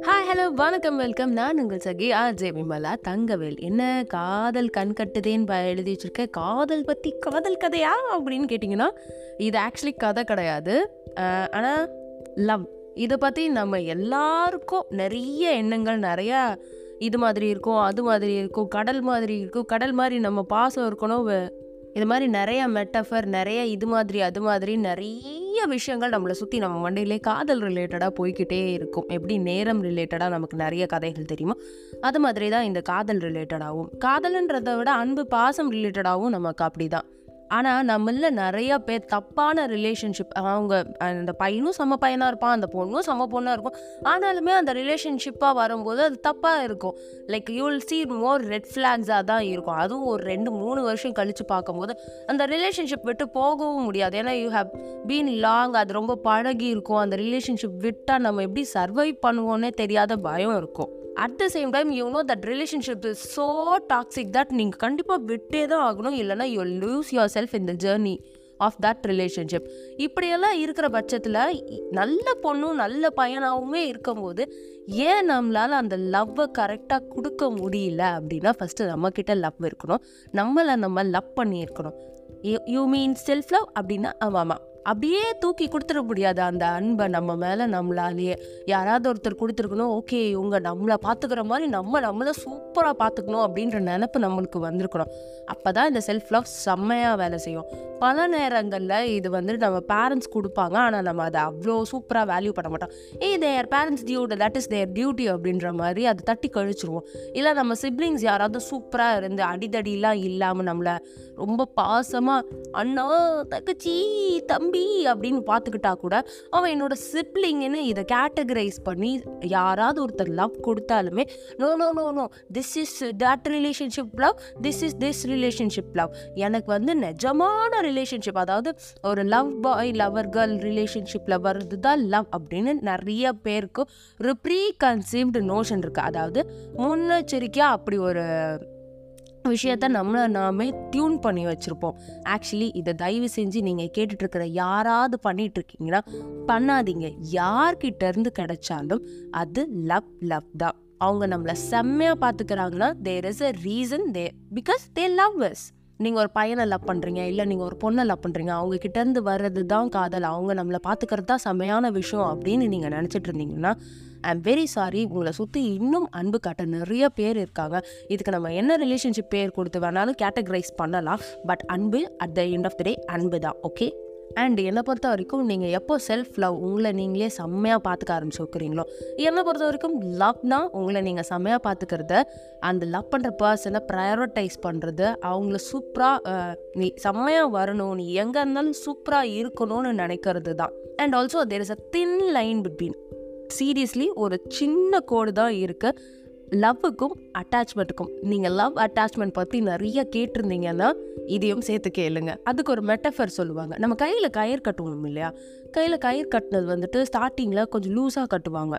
Hi hello வணக்கம் welcome நான் உங்கள் சகி ஆர் ஜே விமலா தங்கவேல். என்ன காதல் கண் கட்டுதேன்னு எழுதி வச்சுருக்கேன் காதல் பற்றி காதல் கதையா அப்படின்னு கேட்டிங்கன்னா இது ஆக்சுவலி கதை கிடையாது. ஆனால் லவ் இதை பற்றி நம்ம எல்லாருக்கும் நிறைய எண்ணங்கள் நிறையா இது மாதிரி இருக்கும் அது மாதிரி இருக்கும் கடல் மாதிரி இருக்கும். கடல் மாதிரி நம்ம பாசம் இருக்கணும் இது மாதிரி நிறைய மெட்டஃபர் நிறைய இது மாதிரி அது மாதிரி நிறைய விஷயங்கள் நம்மளை சுற்றி நம்ம மண்டையிலே காதல் ரிலேட்டடாக போய்க்கிட்டே இருக்கும். எப்படி நேரம் ரிலேட்டடாக நமக்கு நிறைய கதைகள் தெரியுமோ அது மாதிரி தான் இந்த காதல் ரிலேட்டடாகவும் காதலுன்றதை விட அன்பு பாசம் ரிலேட்டடாகவும் நமக்கு அப்படி தான் ஆனால் நம்மள நிறைய பேர் தப்பான ரிலேஷன்ஷிப் அவங்க அந்த பையனும் செம்ம பையனாக இருப்பான் அந்த பொண்ணும் செம்ம பொண்ணாக இருக்கும் ஆனாலுமே அந்த ரிலேஷன்ஷிப்பாக வரும்போது அது தப்பாக இருக்கும். Like you will see more red ஃப்ளாக்ஸாக தான் இருக்கும். அதுவும் ஒரு ரெண்டு மூணு வருஷம் கழித்து பார்க்கும்போது அந்த ரிலேஷன்ஷிப் விட்டு போகவும் முடியாது. ஏன்னா யூ ஹவ் பீன் லாங் அது ரொம்ப பழகி இருக்கும் அந்த ரிலேஷன்ஷிப் விட்டால் நம்ம எப்படி சர்வைவ் பண்ணுவோன்னே தெரியாத பயம் இருக்கும். At the same time you know that relationship is so toxic that நீங்கள் கண்டிப்பாக விட்டே தான் ஆகணும் இல்லைன்னா you lose yourself in the journey of that relationship இப்படியெல்லாம் இருக்கிற பட்சத்தில் நல்ல பொண்ணும் நல்ல பையனாகவுமே இருக்கும்போது ஏன் நம்மளால் அந்த லவ்வை கரெக்டாக கொடுக்க முடியல அப்படின்னா ஃபஸ்ட்டு நம்மக்கிட்ட லவ் இருக்கணும். நம்மளை நம்ம லவ் பண்ணியிருக்கணும். யூ மீன் செல்ஃப் லவ் அப்படின்னா ஆமாம் ஆமாம் அப்படியே தூக்கி கொடுத்துட முடியாது அந்த அன்பை நம்ம மேலே நம்மளாலேயே. யாராவது ஒருத்தர் கொடுத்துருக்கணும் ஓகே இவங்க நம்மளை பார்த்துக்கிற மாதிரி நம்ம நம்மளை சூப்பராக பார்த்துக்கணும் அப்படின்ற நினப்பு நம்மளுக்கு வந்திருக்கணும். அப்போ தான் இந்த செல்ஃப் லவ் செம்மையாக வேலை செய்யும். பல நேரங்களில் இது வந்து நம்ம பேரண்ட்ஸ் கொடுப்பாங்க ஆனால் நம்ம அதை அவ்வளோ சூப்பராக வேல்யூ பண்ண மாட்டோம். ஏ their parents duty that is their duty அப்படின்ற மாதிரி அதை தட்டி கழிச்சிருவோம். இல்லை நம்ம சிப்ளிங்ஸ் யாராவது சூப்பராக இருந்து அடிதடிலாம் இல்லாமல் நம்மளை ரொம்ப பாசமாக அண்ணா தங்கச்சி தம்பி அப்படின்னு பார்த்துக்கிட்டா கூட அவன் என்னோட சிப்ளிங்னு இதை கேட்டகரைஸ் பண்ணி யாராவது ஒருத்தர் லவ் கொடுத்தாலுமே no no no no this is that relationship love this is this relationship love எனக்கு வந்து நிஜமான ரிலேஷன்ஷிப் அதாவது ஒரு லவ் பாய் லவர் கேர்ள் ரிலேஷன்ஷிப்பில் வர்றது தான் லவ் அப்படின்னு நிறைய பேருக்கு ஒரு ப்ரீ கன்சீவ்டு நோஷன் இருக்குது அதாவது முன்னெச்சரிக்கையாக அப்படி ஒரு விஷயத்த நம்மளை நாமே டியூன் பண்ணி வச்சுருப்போம். ஆக்சுவலி இதை தயவு செஞ்சு நீங்கள் கேட்டுட்ருக்கிற யாராவது பண்ணிகிட்ருக்கீங்கன்னா பண்ணாதீங்க. யார்கிட்டேருந்து கிடைச்சாலும் அது லவ் லவ் தான். அவங்க நம்மளை செம்மையாக பார்த்துக்கிறாங்கன்னா there is a reason they because they love us நீங்கள் ஒரு பையனை லவ் பண்ணுறீங்க இல்லை நீங்கள் ஒரு பொண்ணை லவ் பண்ணுறீங்க அவங்க கிட்டேருந்து வர்றது தான் காதல். அவங்க நம்மளை பார்த்துக்கிறது தான் செம்மையான விஷயம் அப்படின்னு நீங்கள் நினச்சிட்டு இருந்தீங்கன்னா ஐ எம் வெரி சாரி உங்களை சுற்றி இன்னும் அன்பு காட்ட நிறைய பேர் இருக்காங்க. இதுக்கு நம்ம என்ன ரிலேஷன்ஷிப் பேர் கொடுத்து வேணாலும் கேட்டகரைஸ் பண்ணலாம். பட் அன்பு at the end of the day அன்பு தான் ஓகே அண்ட் என்னை பொறுத்த வரைக்கும் நீங்கள் எப்போ செல்ஃப் லவ் உங்களை நீங்களே செம்மையாக பார்த்துக்க ஆரம்பிச்சுக்கிறீங்களோ என்னை பொறுத்த வரைக்கும் லவ்னா உங்களை நீங்கள் செம்மையாக பார்த்துக்கிறத அந்த லவ் பண்ணுற பர்சனை ப்ரையாரிட்டைஸ் பண்ணுறது அவங்கள சூப்பராக நீ செம்மையாக வரணும் நீ எங்கே இருந்தாலும் சூப்பராக இருக்கணும்னு நினைக்கிறது தான். And also there is a thin line between seriously ஒரு சின்ன கோடு தான் இருக்குது லவ்வுக்கும் அட்டாச்மெண்ட்டுக்கும் நீங்கள் லவ் அட்டாச்மெண்ட் பற்றி நிறைய கேட்டிருந்தீங்கன்னா இதையும் சேர்த்து கேளுங்க. அதுக்கு ஒரு மெட்டஃபர் சொல்லுவாங்க. நம்ம கையில் கயிறு கட்டுவோம் இல்லையா? கையில் கயிறு கட்டினது வந்துட்டு ஸ்டார்டிங்கில் கொஞ்சம் லூஸாக கட்டுவாங்க.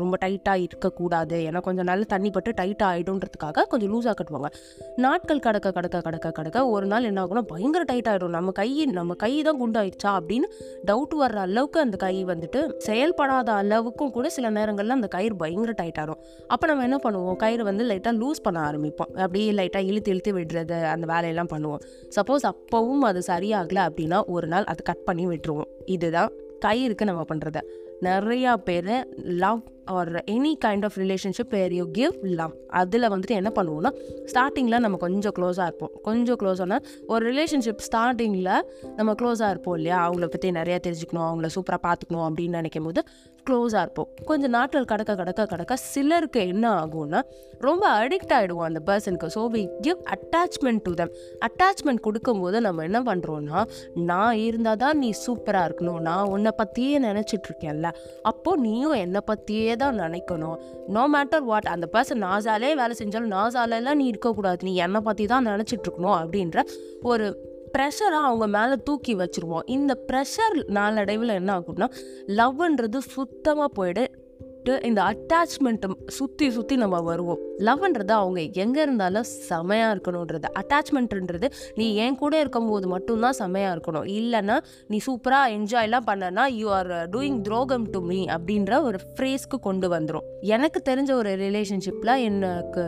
ரொம்ப டைட்டாக இருக்கக்கூடாது. ஏன்னா கொஞ்சம் நல்ல தண்ணி பட்டு டைட்டாக ஆகிடும்ன்றதுக்காக கொஞ்சம் லூஸாக கட்டுவாங்க. நாட்கள் கடக்க கடக்க கடக்க கடக்க ஒரு நாள் என்ன ஆகும்னா பயங்கர டைட் ஆகிடும் நம்ம கை நம்ம கை தான் குண்டாயிடுச்சா அப்படின்னு டவுட் வர்ற அளவுக்கு அந்த கை வந்துட்டு செயல்படாத அளவுக்கும் கூட சில நேரங்களில் அந்த கயிறு பயங்கர டைட் அப்போ நம்ம என்ன பண்ணுவோம்? கயிறு வந்து லைட்டாக லூஸ் பண்ண ஆரம்பிப்போம். அப்படியே லைட்டாக இழுத்து இழுத்து விடுறது அந்த வேலையெல்லாம் பண்ணுவோம். சப்போஸ் அப்போவும் அது சரியாகலை அப்படின்னா ஒரு நாள் அதை கட் பண்ணி விட்டுருவோம். இதுதான் கயிறுக்கு நம்ம பண்ணுறது நிறையா பேர் love or any kind of relationship where you give love அதில் வந்துட்டு என்ன பண்ணுவோம்னா ஸ்டார்டிங்கில் நம்ம கொஞ்சம் க்ளோஸாக இருப்போம். கொஞ்சம் க்ளோஸானா ஒரு ரிலேஷன்ஷிப் ஸ்டார்டிங்கில் நம்ம க்ளோஸாக இருப்போம் இல்லையா? அவங்கள பற்றி நிறையா தெரிஞ்சுக்கணும் அவங்கள சூப்பராக பார்த்துக்கணும் அப்படின்னு நினைக்கும் போது க்ளோஸாக இருப்போம். கொஞ்சம் நாட்கள் கடக்க கடக்க கடக்க சிலருக்கு என்ன ஆகும்னா ரொம்ப அடிக்ட் ஆகிடுவோம் அந்த பர்சனுக்கு so we give attachment to them attachment கொடுக்கும்போது நம்ம என்ன பண்ணுறோன்னா நான் இருந்தால் தான் நீ சூப்பராக இருக்கணும். நான் உன்னை பற்றியே நினச்சிட்ருக்கேன்ல அப்போது நீயும் என்னை பற்றியே தான் நினைக்கணும். நோ மேட்டர் வாட் அந்த பர்சன் நாசாலே வேலை செஞ்சாலும் நாசாலெல்லாம் நீ இருக்கக்கூடாது. நீ என்னை பற்றி தான் நினச்சிட்ருக்கணும் அப்படின்ற ஒரு ப்ரெஷரை அவங்க மேலே தூக்கி வச்சிருவோம். இந்த ப்ரெஷர் நாளடைவில் என்ன ஆகும்னா லவ்ன்றது சுத்தமாக போயிடு இந்த அட்டாச்மெண்ட்டை சுற்றி சுற்றி நம்ம வருவோம். லவ்ன்றது அவங்க எங்கே இருந்தாலும் செமையாக இருக்கணுன்றது. அட்டாச்மெண்ட்ன்றது நீ என் கூட இருக்கும்போது மட்டும்தான் செமையாக இருக்கணும். இல்லைன்னா நீ சூப்பராக என்ஜாய்லாம் பண்ணனா யூ ஆர் டூயிங் துரோகம் டு மீ அப்படின்ற ஒரு ஃப்ரேஸ்க்கு கொண்டு வந்துடும் எனக்கு தெரிஞ்ச ஒரு ரிலேஷன்ஷிப்பில் எனக்கு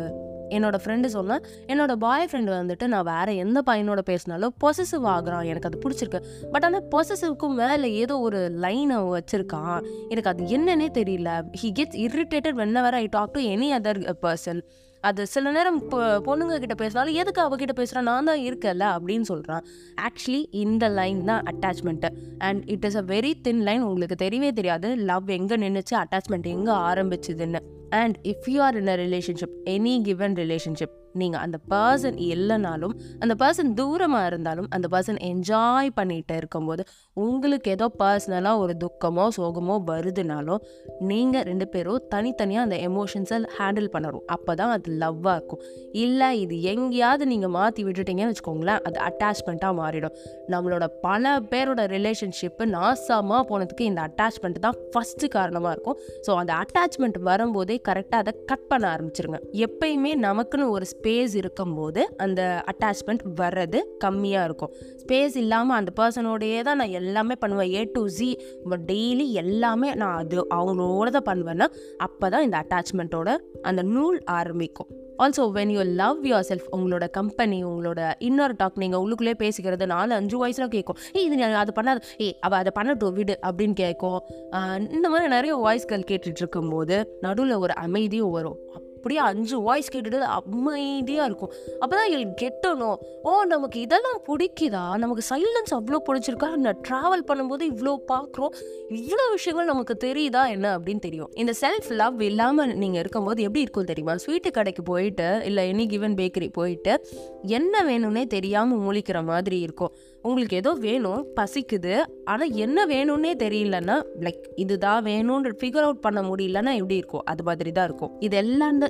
என்னோட ஃப்ரெண்டு சொன்னேன் என்னோட பாய் ஃப்ரெண்டு வந்துட்டு நான் வேற எந்த பையனோட பேசினாலும் பொசசிவ் ஆகுறான். எனக்கு அது பிடிச்சிருக்கு. பட் ஆனால் பொசசிவ்க்கும் மேலே ஏதோ ஒரு லைனை வச்சுருக்கான் வச்சிருக்கான். எனக்கு அது என்னன்னே தெரியல. He gets irritated whenever I talk to any other person அது சில நேரம் பொண்ணுங்க கிட்ட பேசினாலும் எதுக்கு அவகிட்ட பேசுகிறேன் நான் தான் இருக்கல அப்படின்னு சொல்கிறான் ஆக்சுவலி இந்த லைன் தான் attachment and it is a very thin line உங்களுக்கு தெரியவே தெரியாது. லவ் எங்கே நின்றுச்சு அட்டாச்மெண்ட் எங்கே ஆரம்பிச்சுதுன்னு. And if you are in a relationship any given relationship நீங்கள் அந்த பர்சன் இல்லைனாலும் அந்த பர்சன் தூரமாக இருந்தாலும் அந்த பர்சன் என்ஜாய் பண்ணிகிட்டு இருக்கும்போது உங்களுக்கு ஏதோ பர்சனலாக ஒரு துக்கமோ சோகமோ வருதுனாலும் நீங்கள் ரெண்டு பேரும் தனித்தனியாக அந்த எமோஷன்ஸை ஹேண்டில் பண்ணணும். அப்போ தான் அது லவ்வாக இருக்கும். இல்லை இது எங்கேயாவது நீங்கள் மாற்றி விட்டுட்டீங்கன்னு வச்சுக்கோங்களேன் அது அட்டாச்மெண்ட்டாக மாறிடும். நம்மளோட பல பேரோட ரிலேஷன்ஷிப்பு நாசமாக போனதுக்கு இந்த அட்டாச்மெண்ட் தான் ஃபஸ்ட்டு காரணமாக இருக்கும். ஸோ அந்த அட்டாச்மெண்ட் வரும்போதே கரெக்டாக அதை கட் பண்ண ஆரம்பிச்சிருங்க. எப்பயுமே நமக்குன்னு ஒரு ஸ்பேஸ் இருக்கும்போது அந்த அட்டாச்மெண்ட் வர்றது கம்மியாக இருக்கும். ஸ்பேஸ் இல்லாமல் அந்த பர்சனோடையே தான் நான் எல்லாமே பண்ணுவேன். ஏ டு ஜி டெய்லி எல்லாமே நான் அது அவங்களோட தான் பண்ணுவேன்னா அப்போ தான் இந்த அட்டாச்மெண்ட்டோட அந்த நூல் ஆரம்பிக்கும். Also when you love yourself உங்களோட கம்பெனி உங்களோட இன்னொரு டாக் நீங்கள் உள்ளுக்குள்ளே பேசிக்கிறது நாலு அஞ்சு வாய்ஸில் கேட்கும். ஏய் இது நீ அது பண்ணாத. ஏய் அவள் அதை பண்ணட்டும் விடு அப்படின்னு கேட்கும். இந்த மாதிரி நிறைய வாய்ஸ்கள் கேட்டுட்டு இருக்கும்போது நடுவில் ஒரு அமைதியும் வரும். அப்படியே அஞ்சு வாய்ஸ் கேட்டுட்டு அமைதியாக இருக்கும். அப்போ தான் கெட்டணும் ஓ நமக்கு இதெல்லாம் பிடிக்குதா? நமக்கு சைலன்ஸ் அவ்வளோ பிடிச்சிருக்கா? நான் ட்ராவல் பண்ணும்போது இவ்வளோ பார்க்குறோம்? இவ்வளோ விஷயங்கள் நமக்கு தெரியுதா? என்ன? அப்படின்னு தெரியும். இந்த செல்ஃப் லவ் இல்லாமல் நீங்கள் இருக்கும்போது எப்படி இருக்கும் தெரியுமா? ஸ்வீட்டு கடைக்கு போயிட்டு இல்லை எனி கிவன் பேக்கரி போயிட்டு என்ன வேணும்னே தெரியாமல் முழிக்கிற மாதிரி இருக்கும். உங்களுக்கு ஏதோ வேணும் பசிக்குது ஆனால் என்ன வேணும்னே தெரியலன்னா லைக் இதுதான் வேணும்ன்ற ஃபிகர் அவுட் பண்ண முடியலன்னா எப்படி இருக்கும்? அது மாதிரி தான் இருக்கும். இது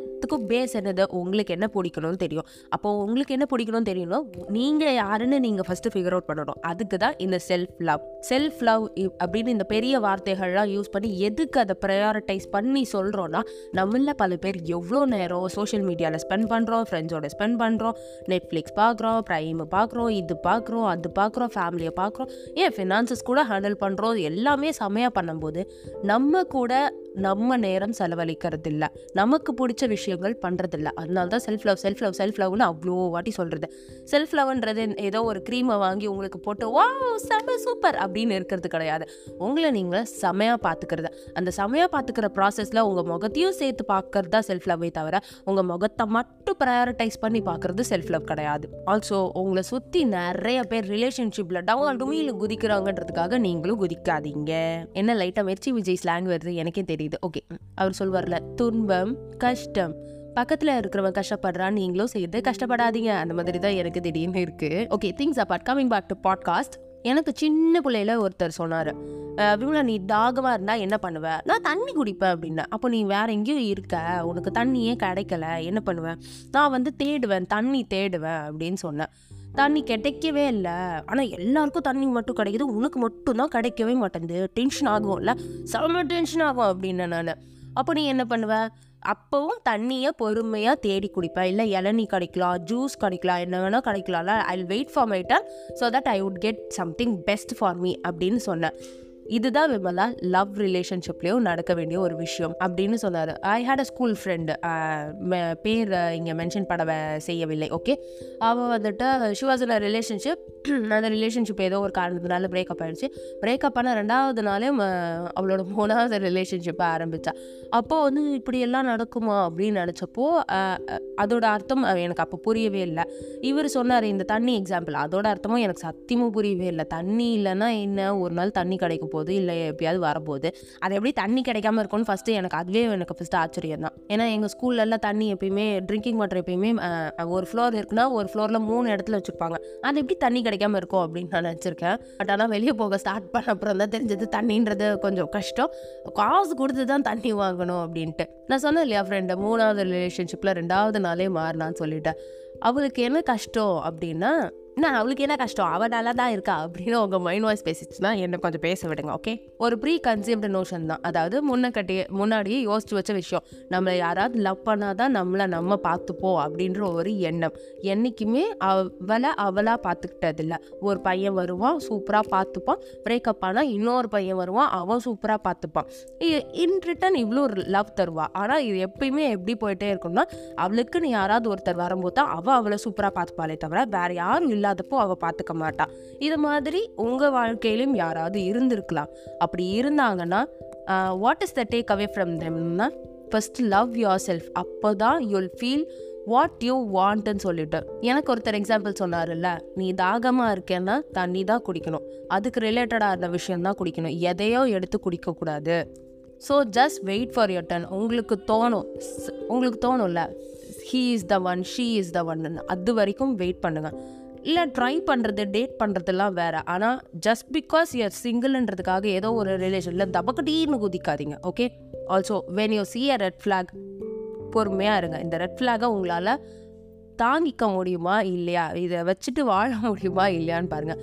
எல்லாத்துக்கும் பேஸ் என்னது? உங்களுக்கு என்ன பிடிக்கணும்னு தெரியும். அப்போ உங்களுக்கு என்ன பிடிக்கணும்னு தெரியணும் நீங்கள் யாருன்னு நீங்கள் ஃபஸ்ட்டு ஃபிகர் அவுட் பண்ணணும். அதுக்கு தான் இந்த செல்ஃப் லவ் செல்ஃப் லவ் அப்படின்னு இந்த பெரிய வார்த்தைகள்லாம் யூஸ் பண்ணி எதுக்கு அதை ப்ரையாரிட்டைஸ் பண்ணி சொல்கிறோன்னா நம்மள பல பேர் எவ்வளோ நேரம் சோஷியல் மீடியாவில் ஸ்பெண்ட் பண்ணுறோம் ஃப்ரெண்ட்ஸோட ஸ்பெண்ட் பண்ணுறோம் நெட்ஃப்ளிக்ஸ் பார்க்குறோம் ப்ரைம் பார்க்குறோம் இது பார்க்குறோம் அது பார்க்குறோம் ஃபேமிலியை பார்க்குறோம் ஏன் ஃபினான்சஸ் கூட ஹேண்டில் பண்ணுறோம் எல்லாமே செமையாக பண்ணும்போது நம்ம கூட நம்ம நேரம் செலவழிக்கிறது இல்லை நமக்கு பிடிச்ச விஷயங்கள் பண்ணுறதில்ல அதனால தான் self love self love self லவ்னு அவ்வளோ வாட்டி சொல்கிறது செல்ஃப் லவ்ன்றது ஏதோ ஒரு க்ரீமை வாங்கி உங்களுக்கு போட்டு வா செம சூப்பர் அப்படின்னு இருக்கிறது கிடையாது. உங்களை நீங்கள் செமையாக பார்த்துக்கிறது அந்த செமையாக பார்த்துக்கிற ப்ராசஸில் உங்கள் முகத்தையும் சேர்த்து பார்க்கறது தான் செல்ஃப் லவ்வே தவிர உங்கள் முகத்தை மட்டும் ப்ரையாரிட்டைஸ் பண்ணி பார்க்குறது செல்ஃப் லவ் கிடையாது. ஆல்சோ உங்களை சுற்றி நிறைய பேர் ரிலேஷன்ஷிப்பில் டவுன் டுமியில் குதிக்கிறாங்கன்றதுக்காக நீங்களும் குதிக்காதீங்க. என்ன லைட்டாக மெர்ச்சி விஜய் ஸ்லாங் வருது எனக்கே தெரியுது. ஓகே அவர் சொல்வார்ல துன்பம் கஷ்டம் பக்கத்தில் இருக்கிறவன் கஷ்டப்படுறான் நீங்களும் சேர்ந்து கஷ்டப்படாதீங்க. அந்த மாதிரி தான் எனக்கு திடீர்னு இருக்கு. Okay things apart coming back to podcast எனக்கு சின்ன பிள்ளையில ஒருத்தர் சொன்னார். விமலா நீ தாகமாக இருந்தால் என்ன பண்ணுவ? நான் தண்ணி குடிப்பேன் அப்படின்னா அப்போ நீ வேற எங்கேயும் இருக்க. உனக்கு தண்ணியே கிடைக்கல. என்ன பண்ணுவேன் நான் வந்து தேடுவேன். தண்ணி தேடுவேன் அப்படின்னு சொன்னேன். தண்ணி கிடைக்கவே இல்லை. ஆனால் எல்லாருக்கும் தண்ணி மட்டும் கிடைக்குது. உனக்கு மட்டும்தான் கிடைக்கவே மாட்டேங்குது. டென்ஷன் ஆகும்ல. செம்ம டென்ஷன் ஆகும் அப்படின்னு நான். அப்போ நீ என்ன பண்ணுவ? அப்போவும் தண்ணியை பொறுமையாக தேடி குடிப்பேன். இல்லை இளநீ கிடைக்கலாம் ஜூஸ் கிடைக்கலாம் என்ன வேணால் கிடைக்கலாம்ல. I wait for my turn so that I would get something best for me அப்படின்னு சொன்னேன். இதுதான் விமலா லவ் ரிலேஷன்ஷிப்லேயும் நடக்க வேண்டிய ஒரு விஷயம் அப்படின்னு சொன்னார். I hate a school friend பேர் இங்கே மென்ஷன் பண்ண செய்யவில்லை ஓகே அவள் வந்துட்டு ஷி வாஸ் இன் ரிலேஷன்ஷிப் அந்த ரிலேஷன்ஷிப் ஏதோ ஒரு காரணத்தினால பிரேக்கப் ஆயிடுச்சு. பிரேக்கப் பண்ண ரெண்டாவது நாளே அவளோட மூணாவது ரிலேஷன்ஷிப்பை ஆரம்பித்தா அப்போது வந்து இப்படியெல்லாம் நடக்குமா அப்படின்னு நினச்சப்போ அதோட அர்த்தம் எனக்கு அப்போ புரியவே இல்லை. இவர் சொன்னார் இந்த தண்ணி எக்ஸாம்பிள் அதோட அர்த்தமும் எனக்கு சத்தியமும் புரியவே இல்லை. தண்ணி இல்லைன்னா என்ன? ஒரு நாள் தண்ணி கிடைக்க போகுது இல்லை எப்பயாவது வரப்போகுது. அது எப்படி தண்ணி கிடைக்காம இருக்கும்னு ஃபஸ்ட்டு எனக்கு அதுவே எனக்கு ஃபஸ்ட்டு ஆச்சரியம் தான். ஏன்னா எங்கள் ஸ்கூல்லலாம் தண்ணி எப்பயுமே ட்ரிங்கிங் வாட்டர் எப்பயுமே ஒரு ஃப்ளோர் இருக்குன்னா ஒரு ஃப்ளோரில் மூணு இடத்துல வச்சுருப்பாங்க. அது எப்படி தண்ணி கிடைக்காம இருக்கும் அப்படின்னு நான் நினச்சிருக்கேன். பட் ஆனால் வெளியே போக ஸ்டார்ட் பண்ண அப்புறம் தான் தெரிஞ்சது தண்ணின்றது கொஞ்சம் கஷ்டம். காசு கொடுத்து தான் தண்ணி வாங்கணும் அப்படின்ட்டு. நான் சொன்னேன் இல்லையா ஃப்ரெண்டு மூணாவது ரிலேஷன்ஷிப்பில் ரெண்டாவது நாளே மாறினான்னு சொல்லிட்டேன் அவளுக்கு என்ன கஷ்டம் அப்படின்னா என்ன அவளுக்கு என்ன கஷ்டம்? அவள் நல்லா தான் இருக்கா? அப்படின்னு உங்கள் மைண்ட் வாய்ஸ் பேசிச்சுன்னா என்னை கொஞ்சம் பேச விடுங்க ஓகே ஒரு ப்ரீ கன்சியூம்டு நோஷன் தான். அதாவது முன்ன கட்டி முன்னாடியே யோசிச்சு வச்ச விஷயம். நம்மளை யாராவது லவ் பண்ணாதான் நம்மளை நம்ம பார்த்துப்போம் அப்படின்ற ஒரு எண்ணம். என்றைக்குமே அவளை அவளாக பார்த்துக்கிட்டதில்ல ஒரு பையன் வருவான் சூப்பராக பார்த்துப்பான். பிரேக்கப் ஆனால் இன்னொரு பையன் வருவான் அவன் சூப்பராக பார்த்துப்பான். இன் ரிட்டன் இவ்வளோ லவ் தருவா. ஆனால் இது எப்பயுமே எப்படி போயிட்டே இருக்கும்னா அவளுக்குன்னு யாராவது ஒருத்தர் வரும்போது தான் அவள் அவளை சூப்பராக பார்த்துப்பாளே தவிர வேறு யாரும் இல்லாதப்போ அவள் பார்த்துக்க மாட்டாள் இது மாதிரி உங்கள் வாழ்க்கையிலும் யாராவது இருந்திருக்கலாம். அப்படி இருந்தாங்கன்னா what is the take away from தெம்னா first love your self அப்போ தான் யுல் ஃபீல் வாட் யூ வாண்ட்னு சொல்லிட்டு. எனக்கு ஒருத்தர் எக்ஸாம்பிள் சொன்னார்ல நீ தாகமாக இருக்கேன்னா தண்ணி தான் குடிக்கணும். அதுக்கு ரிலேட்டடாக இருந்த விஷயந்தான் குடிக்கணும். எதையோ எடுத்து குடிக்கக்கூடாது so just wait for your turn உங்களுக்கு தோணும் உங்களுக்கு தோணும்ல he is the one she is the one அது வரைக்கும் வெயிட் பண்ணுங்கள் இல்லை ட்ரை பண்ணுறது டேட் பண்ணுறதுலாம் வேறு. ஆனால் ஜஸ்ட் பிகாஸ் யூஆர் சிங்கிள்ன்றதுக்காக ஏதோ ஒரு ரிலேஷனில் தபக்கட்டின்னு குதிக்காதீங்க okay also when you see a red flag பொறுமையாக இருங்க. இந்த ரெட் ஃப்ளாகை உங்களால் தாங்கிக்க முடியுமா இல்லையா? இதை வச்சுட்டு வாழ முடியுமா இல்லையான்னு பாருங்கள்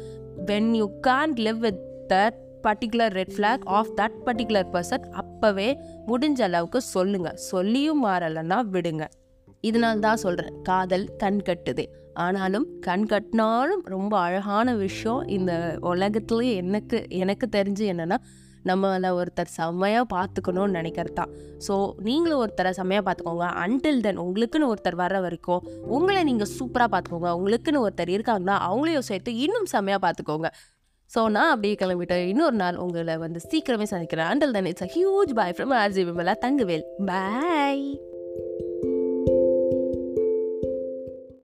when you can't live with that particular red flag of that particular person அப்போவே முடிஞ்ச அளவுக்கு சொல்லுங்கள் சொல்லியும் மாறலைன்னா விடுங்க. இதனால தான் சொல்கிறேன் காதல் கண் கட்டுது. ஆனாலும் கண் கட்டினாலும் ரொம்ப அழகான விஷயம் இந்த உலகத்துலேயே எனக்கு எனக்கு தெரிஞ்சு என்னென்னா நம்மளை ஒருத்தர் செம்மையாக பார்த்துக்கணும்னு நினைக்கிறது தான். ஸோ நீங்களும் ஒருத்தரை செம்மையாக பார்த்துக்கோங்க. அன்டில் தென் உங்களுக்குன்னு ஒருத்தர் வர்ற வரைக்கும் உங்களை நீங்கள் சூப்பராக பார்த்துக்கோங்க. உங்களுக்குன்னு ஒருத்தர் இருக்காங்கன்னா அவங்களையும் சேர்த்து இன்னும் செம்மையாக பார்த்துக்கோங்க. ஸோ நான் அப்படியே கிளம்பிட்டேன். இன்னொரு நாள் உங்களை வந்து சீக்கிரமே சந்திக்கிறேன். Until then it's a huge bye from RJ Vimala Thanguvel. Bye